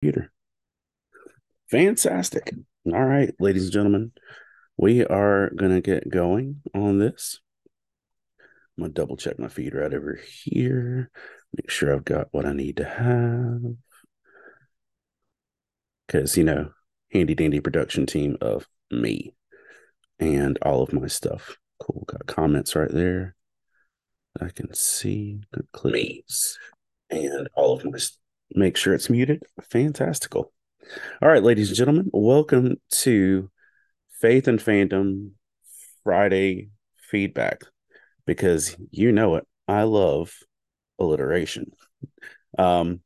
computer. Fantastic. All right, ladies and gentlemen, we are going to get going on this. I'm going to double check my feed right over here, make sure I've got what I need to have. Because, you know, handy dandy production team of me and all of my stuff. Cool. Got comments right there. I can see. Good clicks. And all of my make sure it's muted. Fantastical. All right, ladies and gentlemen, welcome to Faith and Fandom Friday feedback because you know it. I love alliteration. Um,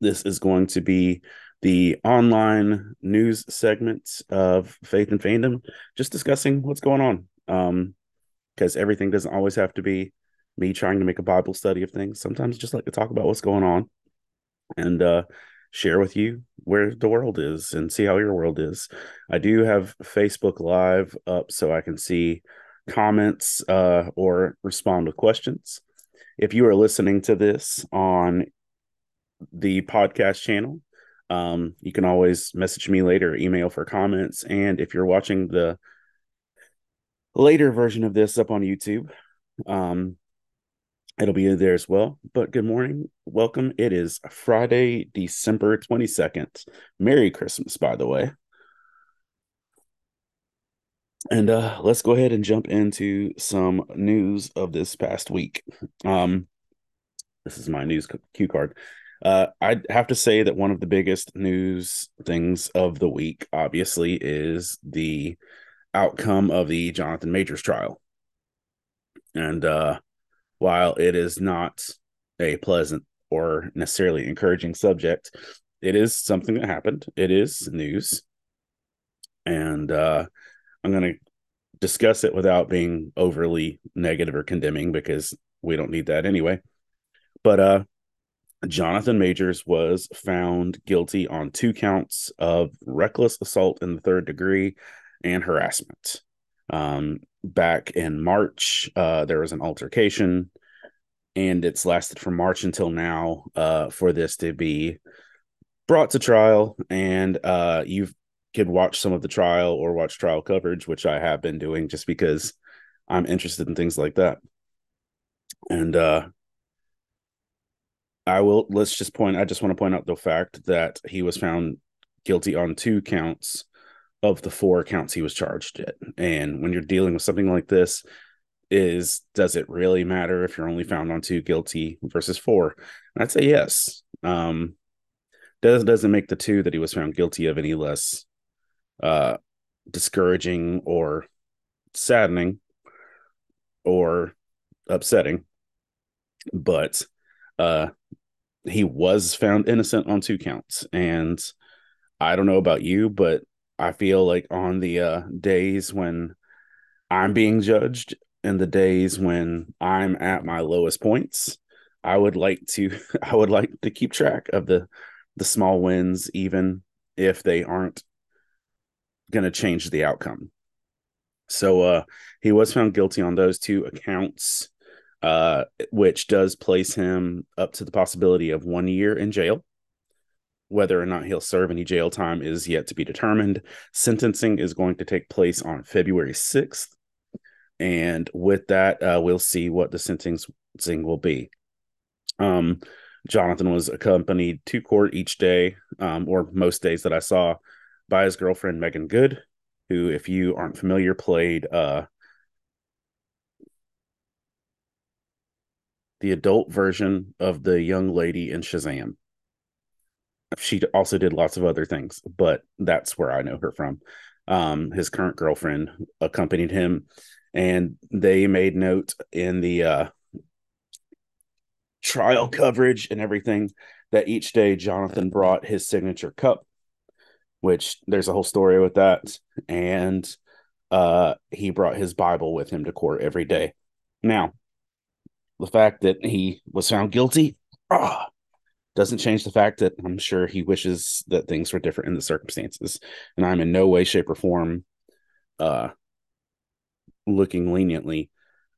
this is going to be the online news segment of Faith and Fandom, just discussing what's going on. Um, because everything doesn't always have to be me trying to make a Bible study of things. Sometimes I just like to talk about what's going on and uh share with you where the world is and see how your world is. I do have Facebook Live up so I can see comments uh, or respond with questions. If you are listening to this on the podcast channel, um, you can always message me later, email for comments. And if you're watching the later version of this up on YouTube, um, It'll be there as well. But good morning. Welcome. It is Friday, December 22nd. Merry Christmas, by the way. And uh, let's go ahead and jump into some news of this past week. Um, this is my news cue card. Uh, I have to say that one of the biggest news things of the week, obviously, is the outcome of the Jonathan Majors trial. And uh, while it is not a pleasant or necessarily encouraging subject, it is something that happened. It is news. And uh, I'm going to discuss it without being overly negative or condemning because we don't need that anyway. But uh, Jonathan Majors was found guilty on two counts of reckless assault in the third degree and harassment. Um, back in March, uh, there was an altercation, and it's lasted from March until now uh, for this to be brought to trial. And uh, you could watch some of the trial or watch trial coverage, which I have been doing just because I'm interested in things like that. And uh, I will let's just point. I just want to point out the fact that he was found guilty on two counts of the four counts he was charged at. And when you're dealing with something like this, is does it really matter if you're only found on two guilty versus four? And I'd say yes. Um, does doesn't make the two that he was found guilty of any less uh, discouraging or saddening or upsetting. But uh, he was found innocent on two counts, and I don't know about you, but I feel like on the uh, days when I'm being judged and the days when I'm at my lowest points, I would like to I would like to keep track of the the small wins even if they aren't going to change the outcome. So uh he was found guilty on those two accounts uh which does place him up to the possibility of 1 year in jail whether or not he'll serve any jail time is yet to be determined. Sentencing is going to take place on February 6th. And with that, uh, we'll see what the sentencing will be. Um, Jonathan was accompanied to court each day, um, or most days that I saw, by his girlfriend, Meagan Good, who, if you aren't familiar, played uh, the adult version of the young lady in Shazam she also did lots of other things, but that's where I know her from. Um, his current girlfriend accompanied him, and they made note in the uh, trial coverage and everything that each day Jonathan brought his signature cup, which there's a whole story with that, and uh, he brought his Bible with him to court every day. Now, the fact that he was found guilty, ah, doesn't change the fact that I'm sure he wishes that things were different in the circumstances. And I'm in no way, shape, or form uh looking leniently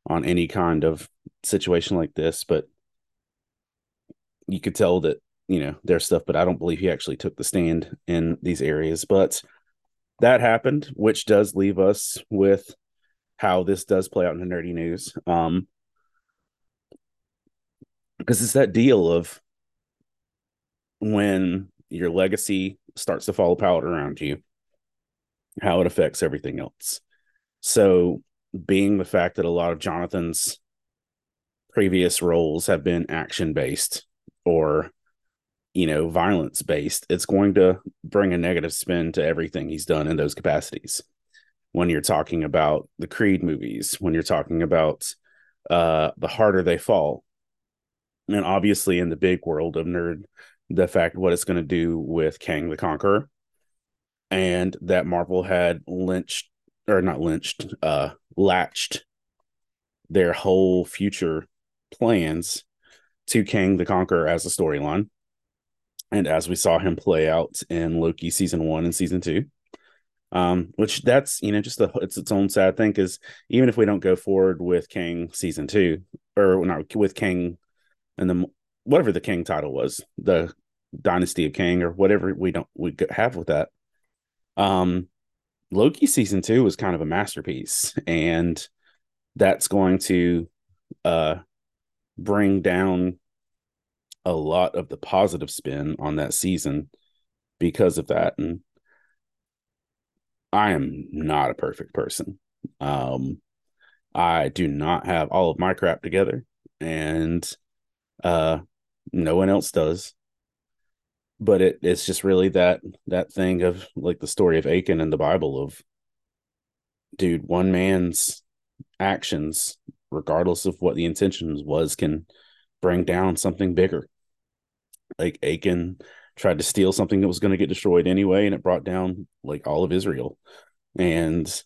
on any kind of situation like this, but you could tell that you know their stuff, but I don't believe he actually took the stand in these areas. But that happened, which does leave us with how this does play out in the nerdy news. Um, because it's that deal of when your legacy starts to fall apart around you, how it affects everything else. So, being the fact that a lot of Jonathan's previous roles have been action based or you know violence based it's going to bring a negative spin to everything he's done in those capacities when you're talking about the creed movies when you're talking about uh the harder they fall and obviously in the big world of nerd the fact what it's going to do with Kang the Conqueror. And that Marvel had lynched or not lynched uh latched their whole future plans to Kang the Conqueror as a storyline. And as we saw him play out in Loki season 1 and season 2 um which that's you know just it's its own sad thing cuz even if we don't go forward with Kang season 2 or not with Kang and the whatever the Kang title was, the Dynasty of Kang or whatever we don't we have with that. Um, Loki season two was kind of a masterpiece, and that's going to uh bring down a lot of the positive spin on that season because of that. And I am not a perfect person. Um, I do not have all of my crap together, and uh, no one else does. But it it's just really that that thing of like the story of Achan in the Bible of dude, one man's actions, regardless of what the intentions was, can bring down something bigger. Like Achan tried to steal something that was going to get destroyed anyway, and it brought down like all of Israel. And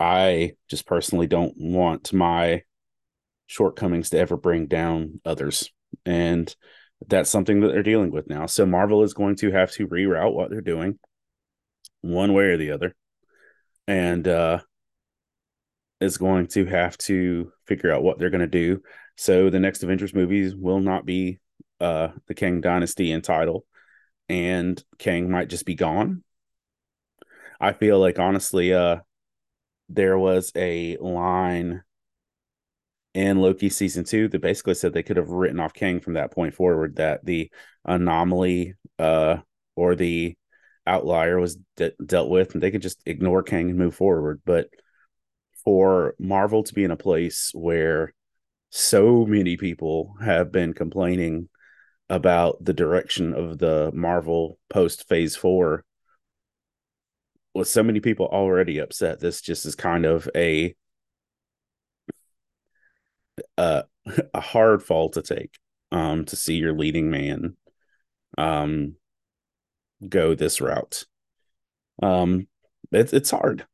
I just personally don't want my shortcomings to ever bring down others. And that's something that they're dealing with now. So Marvel is going to have to reroute what they're doing one way or the other. And uh is going to have to figure out what they're going to do. So the next Avengers movies will not be uh the Kang Dynasty and title and Kang might just be gone. I feel like honestly uh there was a line in Loki season two that basically said they could have written off Kang from that point forward. That the anomaly uh, or the outlier was de- dealt with, and they could just ignore Kang and move forward. But for Marvel to be in a place where so many people have been complaining about the direction of the Marvel post Phase Four, with so many people already upset, this just is kind of a a a hard fall to take um to see your leading man um go this route. Um it's it's hard.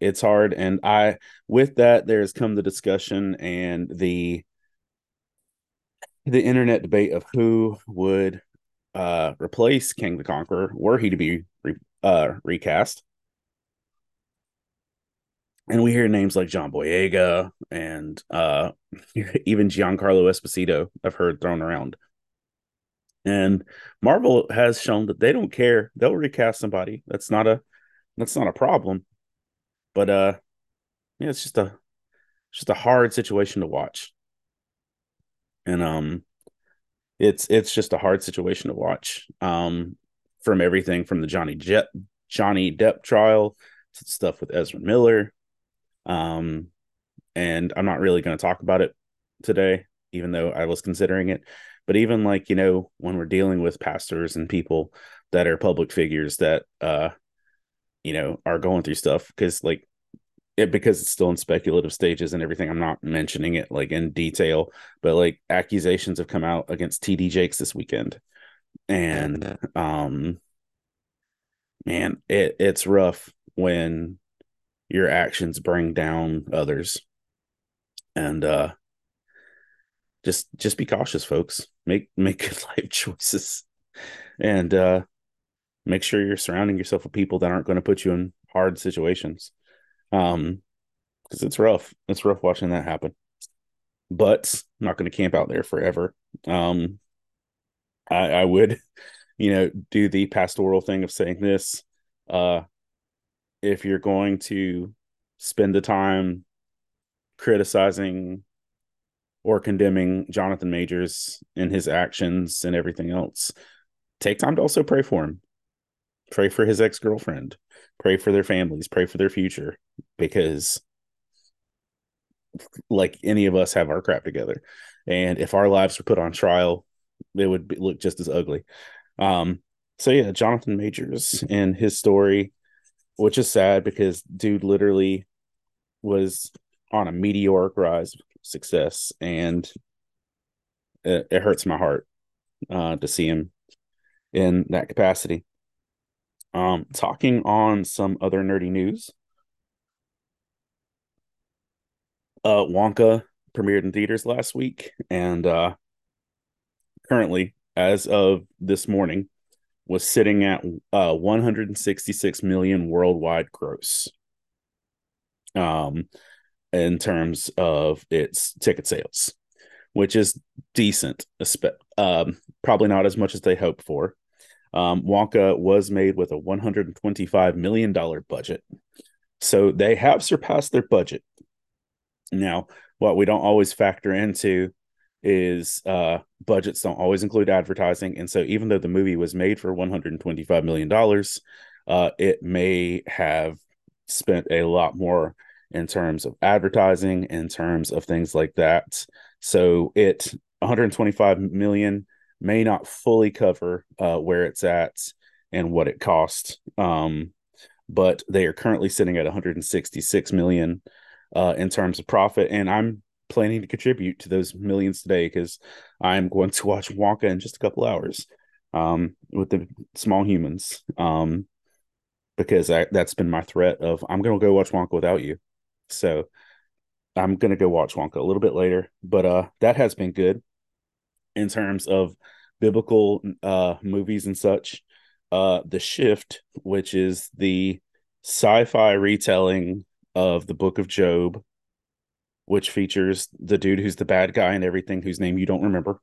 It's hard and i with that there has come the discussion and the the internet debate of who would uh replace Kang the Conqueror were he to be re, uh recast and we hear names like John Boyega and uh, even Giancarlo Esposito I've heard thrown around. And Marvel has shown that they don't care. They'll recast somebody. That's not a that's not a problem. But uh yeah, it's just a it's just a hard situation to watch. And um it's it's just a hard situation to watch. Um from everything from the Johnny Jet Johnny Depp trial to stuff with Ezra Miller um, and I'm not really going to talk about it today, even though I was considering it. But even like, you know, when we're dealing with pastors and people that are public figures that, uh, you know, are going through stuff because like it, because it's still in speculative stages and everything, I'm not mentioning it like in detail, but like accusations have come out against TD Jakes this weekend. And, um, man, it, it's rough when your actions bring down others. And uh just just be cautious folks. Make make good life choices. And uh make sure you're surrounding yourself with people that aren't going to put you in hard situations. Um because it's rough. It's rough watching that happen. But I'm not going to camp out there forever. Um I, I would, you know, do the pastoral thing of saying this. Uh, if you're going to spend the time criticizing or condemning Jonathan Majors and his actions and everything else, take time to also pray for him. Pray for his ex girlfriend. Pray for their families. Pray for their future because, like any of us, have our crap together. And if our lives were put on trial, it would be, look just as ugly. Um, so yeah, Jonathan Majors and his story, which is sad because dude literally was on a meteoric rise of success, and it, it hurts my heart uh, to see him in that capacity. Um, talking on some other nerdy news. Uh, Wonka premiered in theaters last week, and uh, currently, as of this morning, was sitting at uh, 166 million worldwide gross. Um, in terms of its ticket sales, which is decent. Um, probably not as much as they hoped for. Um, Wonka was made with a 125 million dollar budget, so they have surpassed their budget. Now, what we don't always factor into is uh, budgets don't always include advertising, and so even though the movie was made for 125 million dollars, uh, it may have spent a lot more in terms of advertising, in terms of things like that. So it 125 million may not fully cover uh, where it's at and what it cost. Um, but they are currently sitting at 166 million uh, in terms of profit, and I'm planning to contribute to those millions today because I'm going to watch Wonka in just a couple hours um, with the small humans. Um, because I, that's been my threat of I'm going to go watch Wonka without you. So I'm gonna go watch Wonka a little bit later, but uh, that has been good in terms of biblical uh movies and such. Uh, The Shift, which is the sci-fi retelling of the Book of Job, which features the dude who's the bad guy and everything, whose name you don't remember,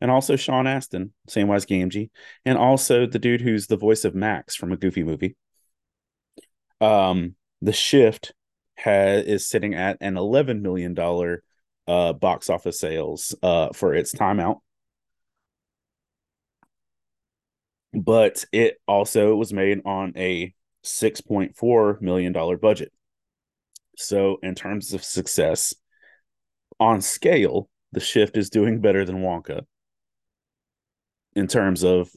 and also Sean Astin, Samwise Gamgee, and also the dude who's the voice of Max from a Goofy movie. Um, The Shift has is sitting at an 11 million dollar uh box office sales uh for its timeout. but it also was made on a 6.4 million dollar budget so in terms of success on scale the shift is doing better than wonka in terms of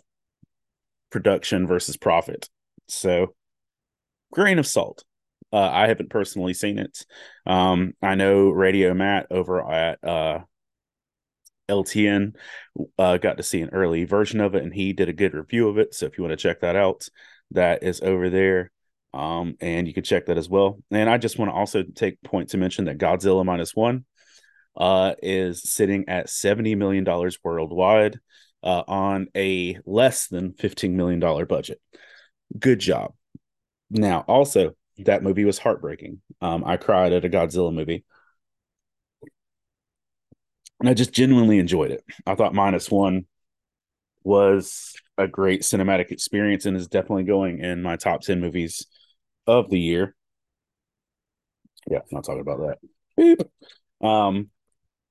production versus profit so grain of salt uh, I haven't personally seen it. Um, I know Radio Matt over at uh, LTN uh, got to see an early version of it, and he did a good review of it. So if you want to check that out, that is over there. Um, and you can check that as well. And I just want to also take point to mention that Godzilla minus one uh, is sitting at seventy million dollars worldwide uh, on a less than fifteen million dollar budget. Good job. Now, also that movie was heartbreaking. Um, I cried at a Godzilla movie. And I just genuinely enjoyed it. I thought Minus One was a great cinematic experience and is definitely going in my top 10 movies of the year. Yeah, not talking about that. Beep. Um,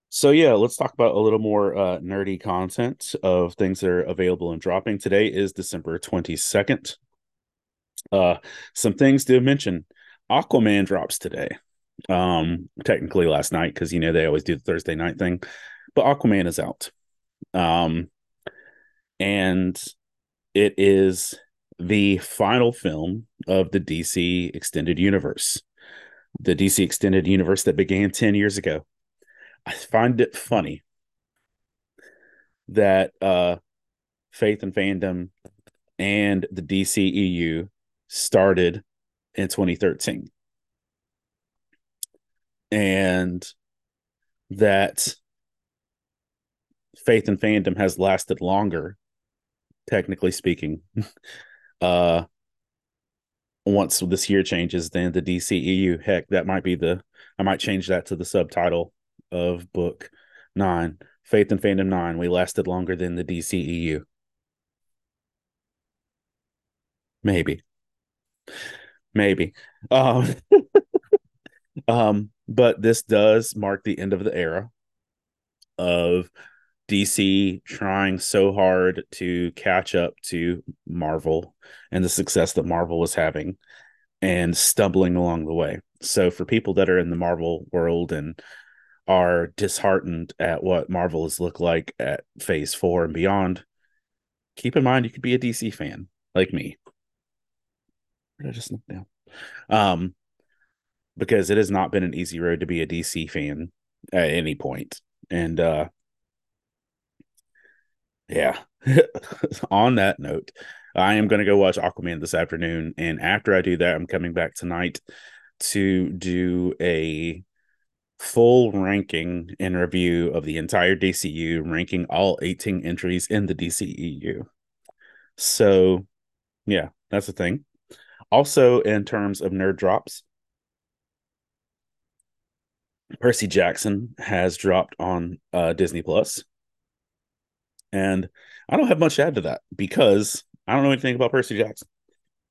so yeah, let's talk about a little more uh, nerdy content of things that are available and dropping. Today is December 22nd. Uh, some things to mention. Aquaman drops today. Um, technically last night because you know they always do the Thursday night thing, but Aquaman is out. Um, and it is the final film of the DC extended universe. The DC extended universe that began 10 years ago. I find it funny that uh Faith and Fandom and the DCEU started in 2013. And that faith and fandom has lasted longer, technically speaking. uh once this year changes, then the DCEU, heck, that might be the I might change that to the subtitle of book nine. Faith and Fandom 9, we lasted longer than the DCEU. Maybe. Maybe. Um, um, but this does mark the end of the era of DC trying so hard to catch up to Marvel and the success that Marvel was having and stumbling along the way. So for people that are in the Marvel world and are disheartened at what Marvel has looked like at phase four and beyond, keep in mind you could be a DC fan like me. I just look down? Um, because it has not been an easy road to be a DC fan at any point. And uh yeah. On that note, I am going to go watch Aquaman this afternoon and after I do that, I'm coming back tonight to do a full ranking and review of the entire DCU, ranking all 18 entries in the DCEU. So, yeah, that's the thing. Also, in terms of nerd drops, Percy Jackson has dropped on uh, Disney Plus, and I don't have much to add to that because I don't know anything about Percy Jackson.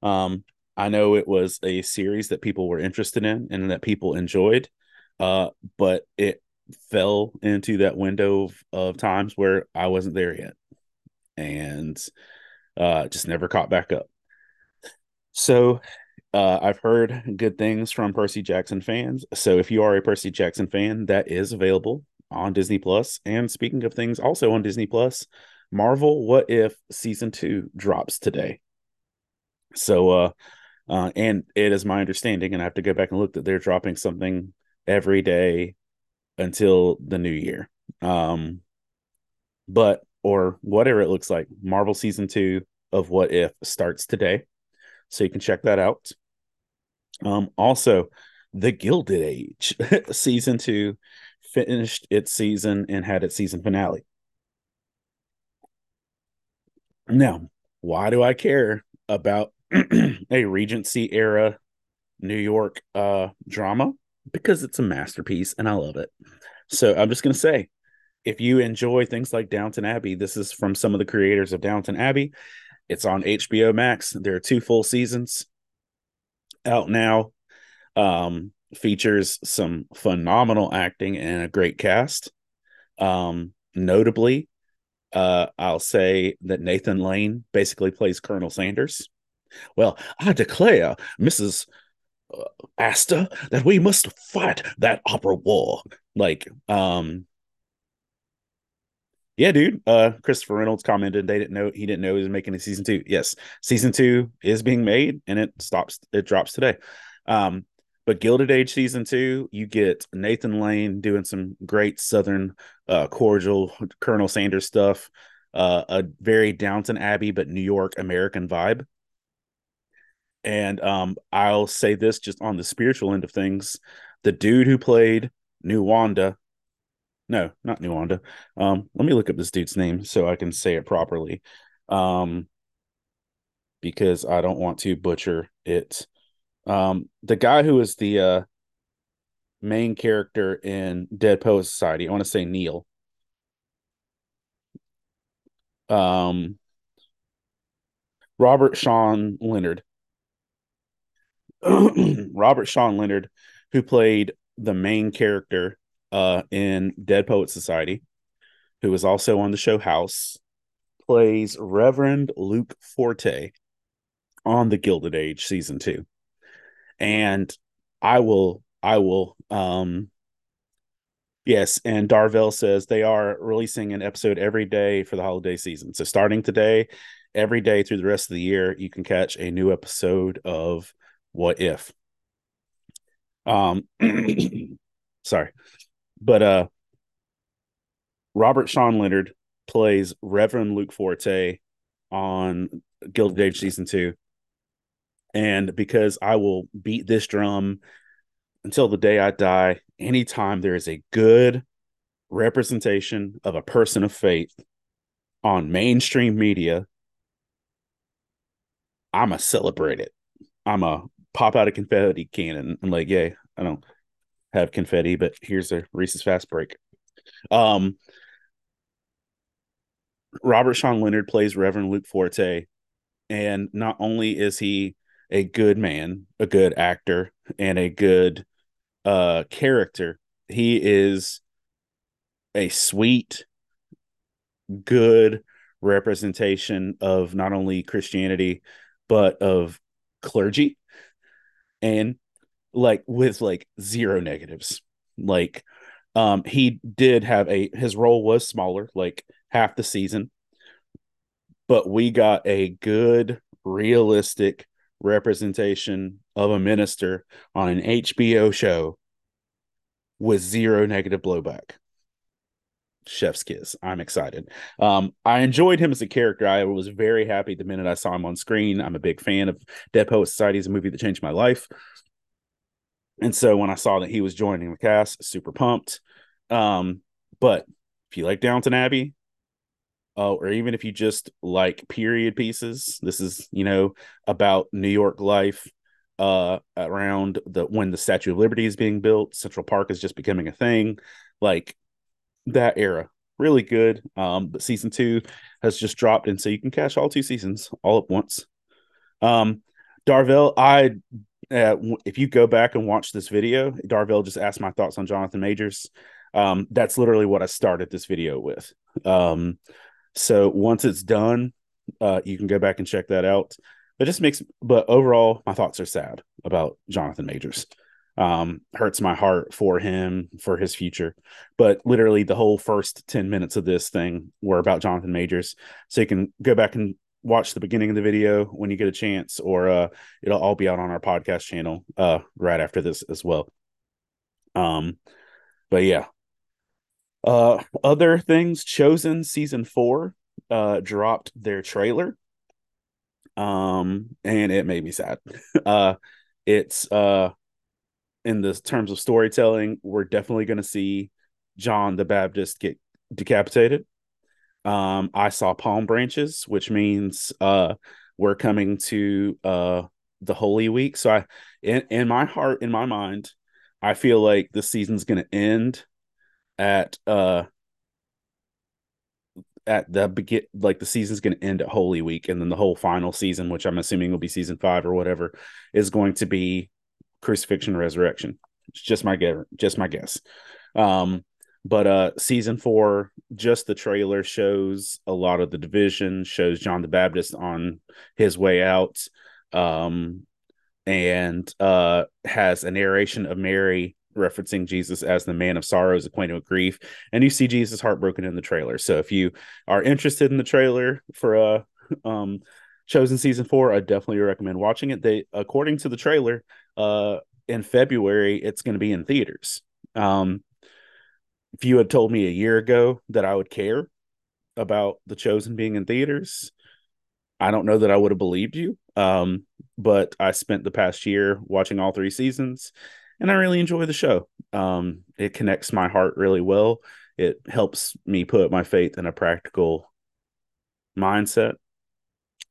Um, I know it was a series that people were interested in and that people enjoyed, uh, but it fell into that window of, of times where I wasn't there yet, and uh, just never caught back up. So uh, I've heard good things from Percy Jackson fans. So if you are a Percy Jackson fan, that is available on Disney Plus. And speaking of things also on Disney Plus, Marvel What If season 2 drops today. So uh uh and it is my understanding and I have to go back and look that they're dropping something every day until the new year. Um but or whatever it looks like, Marvel season 2 of What If starts today so you can check that out. Um, also, The Gilded Age season two finished its season and had its season finale. Now, why do I care about a Regency era New York uh, drama? Because it's a masterpiece and I love it. So I'm just going to say if you enjoy things like Downton Abbey, this is from some of the creators of Downton Abbey. It's on HBO Max. There are two full seasons out now. Um, features some phenomenal acting and a great cast. Um, notably, uh, I'll say that Nathan Lane basically plays Colonel Sanders. Well, I declare, Mrs. Uh, Astor, that we must fight that opera war. Like, um, yeah, dude. Uh, Christopher Reynolds commented they didn't know he didn't know he was making a season two. Yes, season two is being made, and it stops. It drops today. Um, but Gilded Age season two, you get Nathan Lane doing some great Southern uh, cordial Colonel Sanders stuff. Uh, a very Downton Abbey but New York American vibe. And um, I'll say this just on the spiritual end of things: the dude who played Nuwanda no, not Nuwanda. Um, let me look up this dude's name so I can say it properly. Um, because I don't want to butcher it. Um, the guy who is the uh main character in Dead Poet Society, I want to say Neil. Um, Robert Sean Leonard. Robert Sean Leonard, who played the main character uh, in Dead Poet Society, who is also on the show House, plays Reverend Luke Forte on the Gilded Age season two. And I will, I will, um, yes. And Darvell says they are releasing an episode every day for the holiday season. So starting today, every day through the rest of the year, you can catch a new episode of What If. Um, sorry. But uh Robert Sean Leonard plays Reverend Luke Forte on Gilded Age season two. And because I will beat this drum until the day I die, anytime there is a good representation of a person of faith on mainstream media, I'm a celebrate it. I'm a pop out a confetti cannon and like, yay, I don't have confetti, but here's a Reese's fast break. Um, Robert Sean Leonard plays Reverend Luke Forte, and not only is he a good man, a good actor, and a good uh character, he is a sweet, good representation of not only Christianity but of clergy. And like with like zero negatives. Like um he did have a his role was smaller, like half the season, but we got a good realistic representation of a minister on an HBO show with zero negative blowback. Chef's kiss. I'm excited. Um, I enjoyed him as a character. I was very happy the minute I saw him on screen. I'm a big fan of Dead Poet Society. is a movie that changed my life. And so when I saw that he was joining the cast, super pumped. Um, but if you like Downton Abbey, uh, or even if you just like period pieces, this is you know about New York life uh around the when the Statue of Liberty is being built, Central Park is just becoming a thing, like that era. Really good. Um, but season two has just dropped, and so you can catch all two seasons all at once. Um, Darvell, I uh, if you go back and watch this video, Darvell just asked my thoughts on Jonathan Majors. Um, that's literally what I started this video with. Um, so once it's done, uh, you can go back and check that out. It just makes, but overall, my thoughts are sad about Jonathan Majors. Um, hurts my heart for him, for his future. But literally, the whole first 10 minutes of this thing were about Jonathan Majors. So you can go back and watch the beginning of the video when you get a chance, or uh, it'll all be out on our podcast channel uh, right after this as well. Um, but yeah. Uh, other things chosen season four uh dropped their trailer. Um and it made me sad. Uh it's uh in the terms of storytelling we're definitely going to see john the baptist get decapitated. Um, I saw palm branches, which means uh, we're coming to uh, the Holy Week. So I, in, in my heart, in my mind, I feel like the season's going to end at uh at the begin like the season's going to end at Holy Week, and then the whole final season, which I'm assuming will be season five or whatever, is going to be crucifixion resurrection. It's just my guess. Just my guess. Um, but uh season four just the trailer shows a lot of the division shows john the baptist on his way out um and uh has a narration of mary referencing jesus as the man of sorrows acquainted with grief and you see jesus heartbroken in the trailer. So if you are interested in the trailer for uh um chosen season four i definitely recommend watching it. They according to the trailer uh in february it's going to be in theaters. Um if you had told me a year ago that I would care about The Chosen being in theaters, I don't know that I would have believed you. Um, but I spent the past year watching all three seasons and I really enjoy the show. Um, it connects my heart really well. It helps me put my faith in a practical mindset.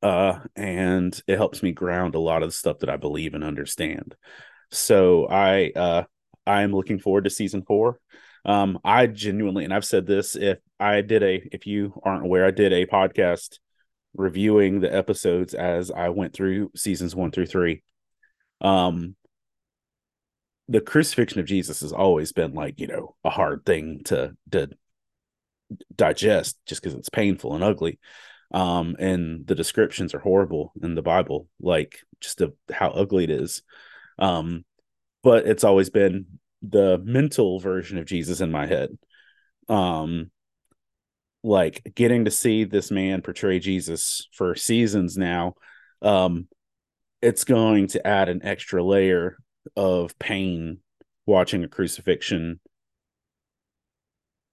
Uh, and it helps me ground a lot of the stuff that I believe and understand. So I uh I am looking forward to season four. Um, I genuinely, and I've said this, if I did a, if you aren't aware, I did a podcast reviewing the episodes as I went through seasons one through three. Um, the crucifixion of Jesus has always been like, you know, a hard thing to, to digest just because it's painful and ugly. Um, and the descriptions are horrible in the Bible, like just how ugly it is. Um, but it's always been the mental version of Jesus in my head. Um like getting to see this man portray Jesus for seasons now, um, it's going to add an extra layer of pain watching a crucifixion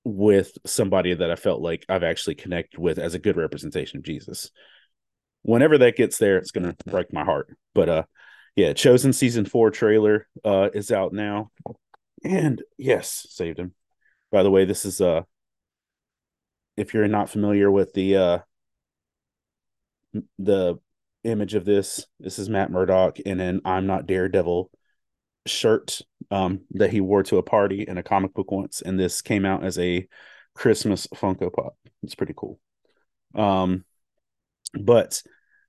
with somebody that I felt like I've actually connected with as a good representation of Jesus. Whenever that gets there, it's gonna break my heart. But uh yeah, chosen season four trailer uh is out now. And yes, saved him. By the way, this is uh if you're not familiar with the uh the image of this, this is Matt Murdock in an I'm not Daredevil shirt um that he wore to a party in a comic book once, and this came out as a Christmas Funko Pop. It's pretty cool. Um, but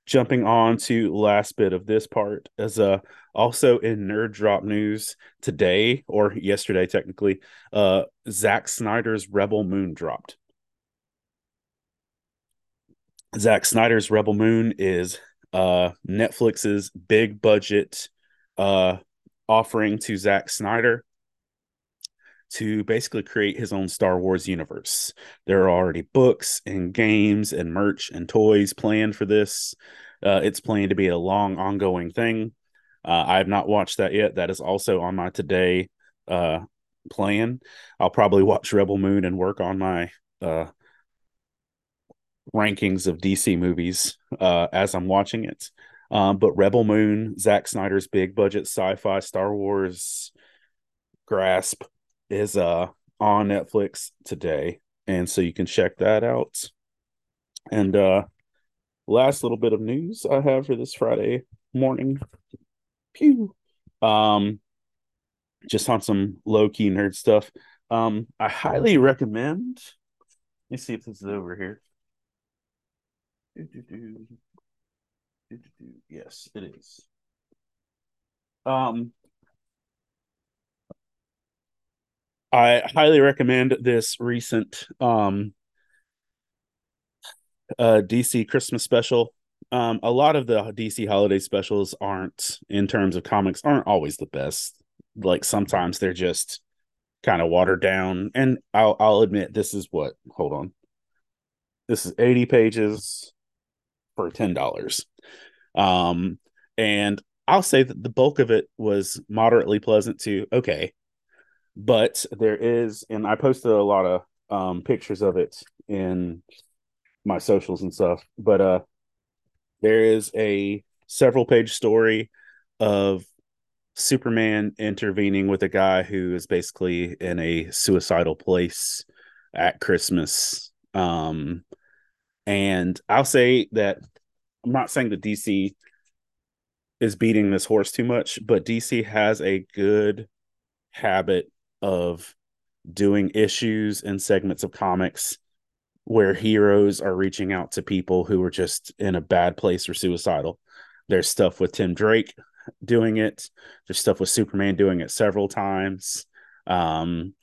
jumping on to last bit of this part as uh also in nerd drop news today or yesterday technically uh Zack Snyder's Rebel Moon dropped. Zack Snyder's Rebel Moon is uh Netflix's big budget uh offering to Zack Snyder to basically create his own Star Wars universe. There are already books and games and merch and toys planned for this. Uh, it's planned to be a long, ongoing thing. Uh, I have not watched that yet. That is also on my today uh, plan. I'll probably watch Rebel Moon and work on my uh, rankings of DC movies uh, as I'm watching it. Um, but Rebel Moon, Zack Snyder's big budget sci-fi Star Wars grasp is uh on Netflix today, and so you can check that out. And uh last little bit of news I have for this Friday morning. Pew. Um just on some low key nerd stuff. Um, I highly recommend. Let me see if this is over here. Yes, it is. Um, I highly recommend this recent um uh DC Christmas special. Um a lot of the DC holiday specials aren't in terms of comics aren't always the best. Like sometimes they're just kind of watered down and I'll I'll admit this is what hold on. This is 80 pages for $10. Um and I'll say that the bulk of it was moderately pleasant to okay but there is and i posted a lot of um pictures of it in my socials and stuff but uh there is a several page story of superman intervening with a guy who is basically in a suicidal place at christmas um and i'll say that i'm not saying that dc is beating this horse too much but dc has a good habit of doing issues and segments of comics where heroes are reaching out to people who are just in a bad place or suicidal. There's stuff with Tim Drake doing it. There's stuff with Superman doing it several times. Um,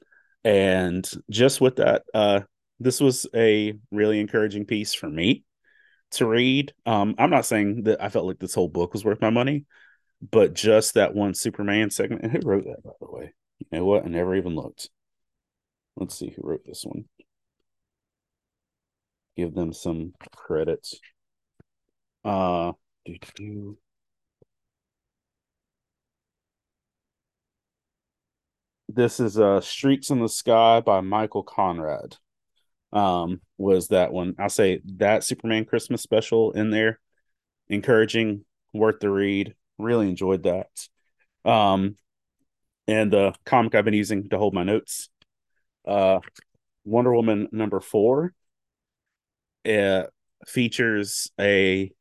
and just with that, uh, this was a really encouraging piece for me to read. Um, I'm not saying that I felt like this whole book was worth my money, but just that one Superman segment. And who wrote that, by the way? You know what? I never even looked. Let's see who wrote this one. Give them some credits. Uh, do. This is uh Streaks in the Sky by Michael Conrad. Um, was that one? I'll say that Superman Christmas special in there. Encouraging, worth the read. Really enjoyed that. Um, and the comic I've been using to hold my notes. Uh, Wonder Woman number four uh, features a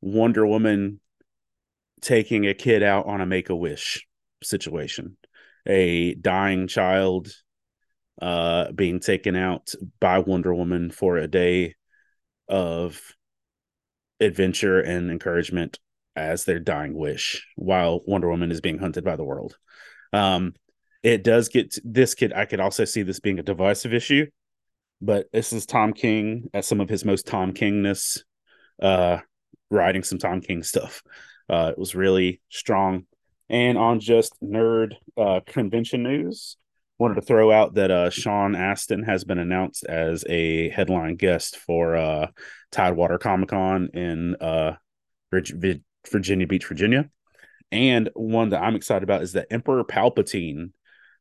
Wonder Woman taking a kid out on a make a wish situation, a dying child uh, being taken out by Wonder Woman for a day of adventure and encouragement as their dying wish while Wonder Woman is being hunted by the world. Um, it does get this could I could also see this being a divisive issue, but this is Tom King at some of his most Tom Kingness, uh, writing some Tom King stuff. Uh, it was really strong. And on just nerd uh, convention news, wanted to throw out that uh, Sean Astin has been announced as a headline guest for uh, Tidewater Comic Con in uh, Virginia Beach, Virginia. And one that I'm excited about is that Emperor Palpatine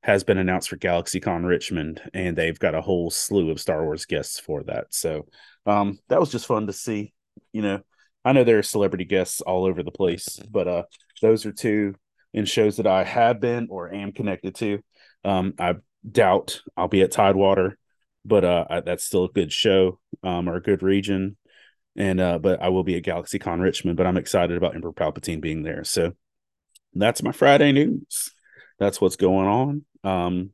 has been announced for GalaxyCon Richmond, and they've got a whole slew of Star Wars guests for that. So um, that was just fun to see. You know, I know there are celebrity guests all over the place, but uh, those are two in shows that I have been or am connected to. Um, I doubt I'll be at Tidewater, but uh, I, that's still a good show um, or a good region. And uh, but I will be at GalaxyCon Richmond, but I'm excited about Emperor Palpatine being there. So that's my Friday news. That's what's going on. Um,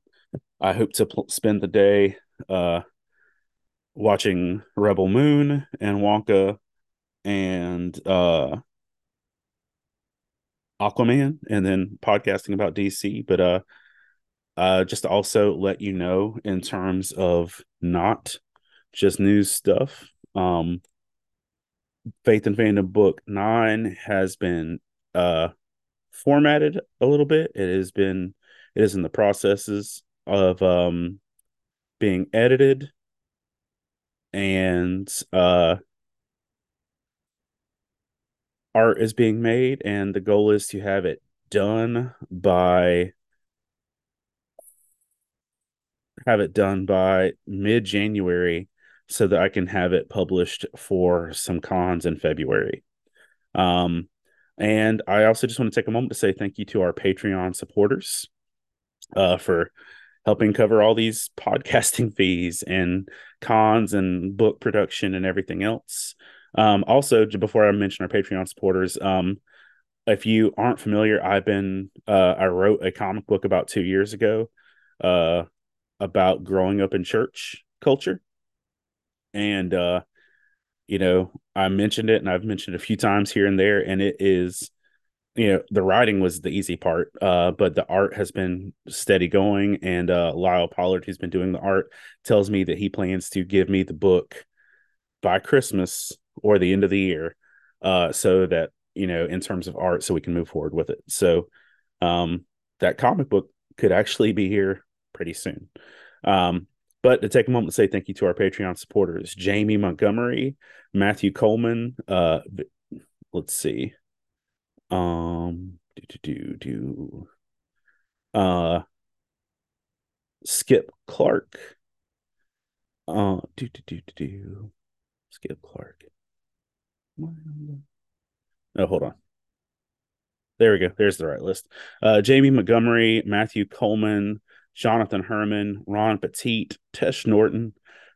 I hope to pl- spend the day uh, watching Rebel Moon and Wonka and uh Aquaman and then podcasting about DC. But uh uh just to also let you know in terms of not just news stuff. Um Faith and Fandom book nine has been uh formatted a little bit. It has been it is in the processes of um being edited and uh art is being made and the goal is to have it done by have it done by mid January so that I can have it published for some cons in February. Um, and I also just want to take a moment to say thank you to our Patreon supporters uh, for helping cover all these podcasting fees and cons and book production and everything else. Um, also, before I mention our Patreon supporters, um, if you aren't familiar, I've been uh, I wrote a comic book about two years ago uh, about growing up in church culture, and uh, you know I mentioned it, and I've mentioned it a few times here and there, and it is you know the writing was the easy part uh but the art has been steady going and uh lyle pollard who's been doing the art tells me that he plans to give me the book by christmas or the end of the year uh so that you know in terms of art so we can move forward with it. So um that comic book could actually be here pretty soon. Um but to take a moment to say thank you to our patreon supporters jamie montgomery matthew coleman uh let's see. Um do do do do. Uh skip clark. Uh do do do do do. Skip clark. Oh hold on. There we go. There's the right list. Uh jamie montgomery matthew coleman jonathan herman ron Petit, tesh norton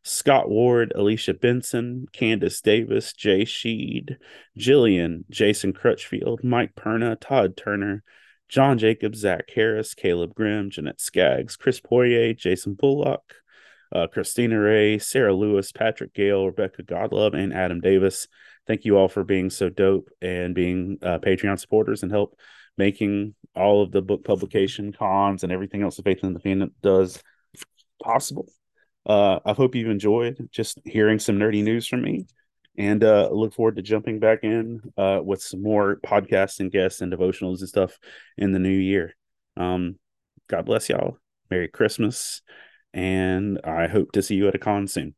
Scott Ward, Alicia Benson, Candace Davis, Jay Sheed, Jillian, Jason Crutchfield, Mike Perna, Todd Turner, John Jacobs, Zach Harris, Caleb Grimm, Jeanette Skaggs, Chris Poirier, Jason Bullock, uh, Christina Ray, Sarah Lewis, Patrick Gale, Rebecca Godlove, and Adam Davis. Thank you all for being so dope and being uh, Patreon supporters and help making all of the book publication cons and everything else the Faith and the Fandom does possible. Uh, I hope you've enjoyed just hearing some nerdy news from me and uh, look forward to jumping back in uh, with some more podcasts and guests and devotionals and stuff in the new year. Um, God bless y'all. Merry Christmas. And I hope to see you at a con soon.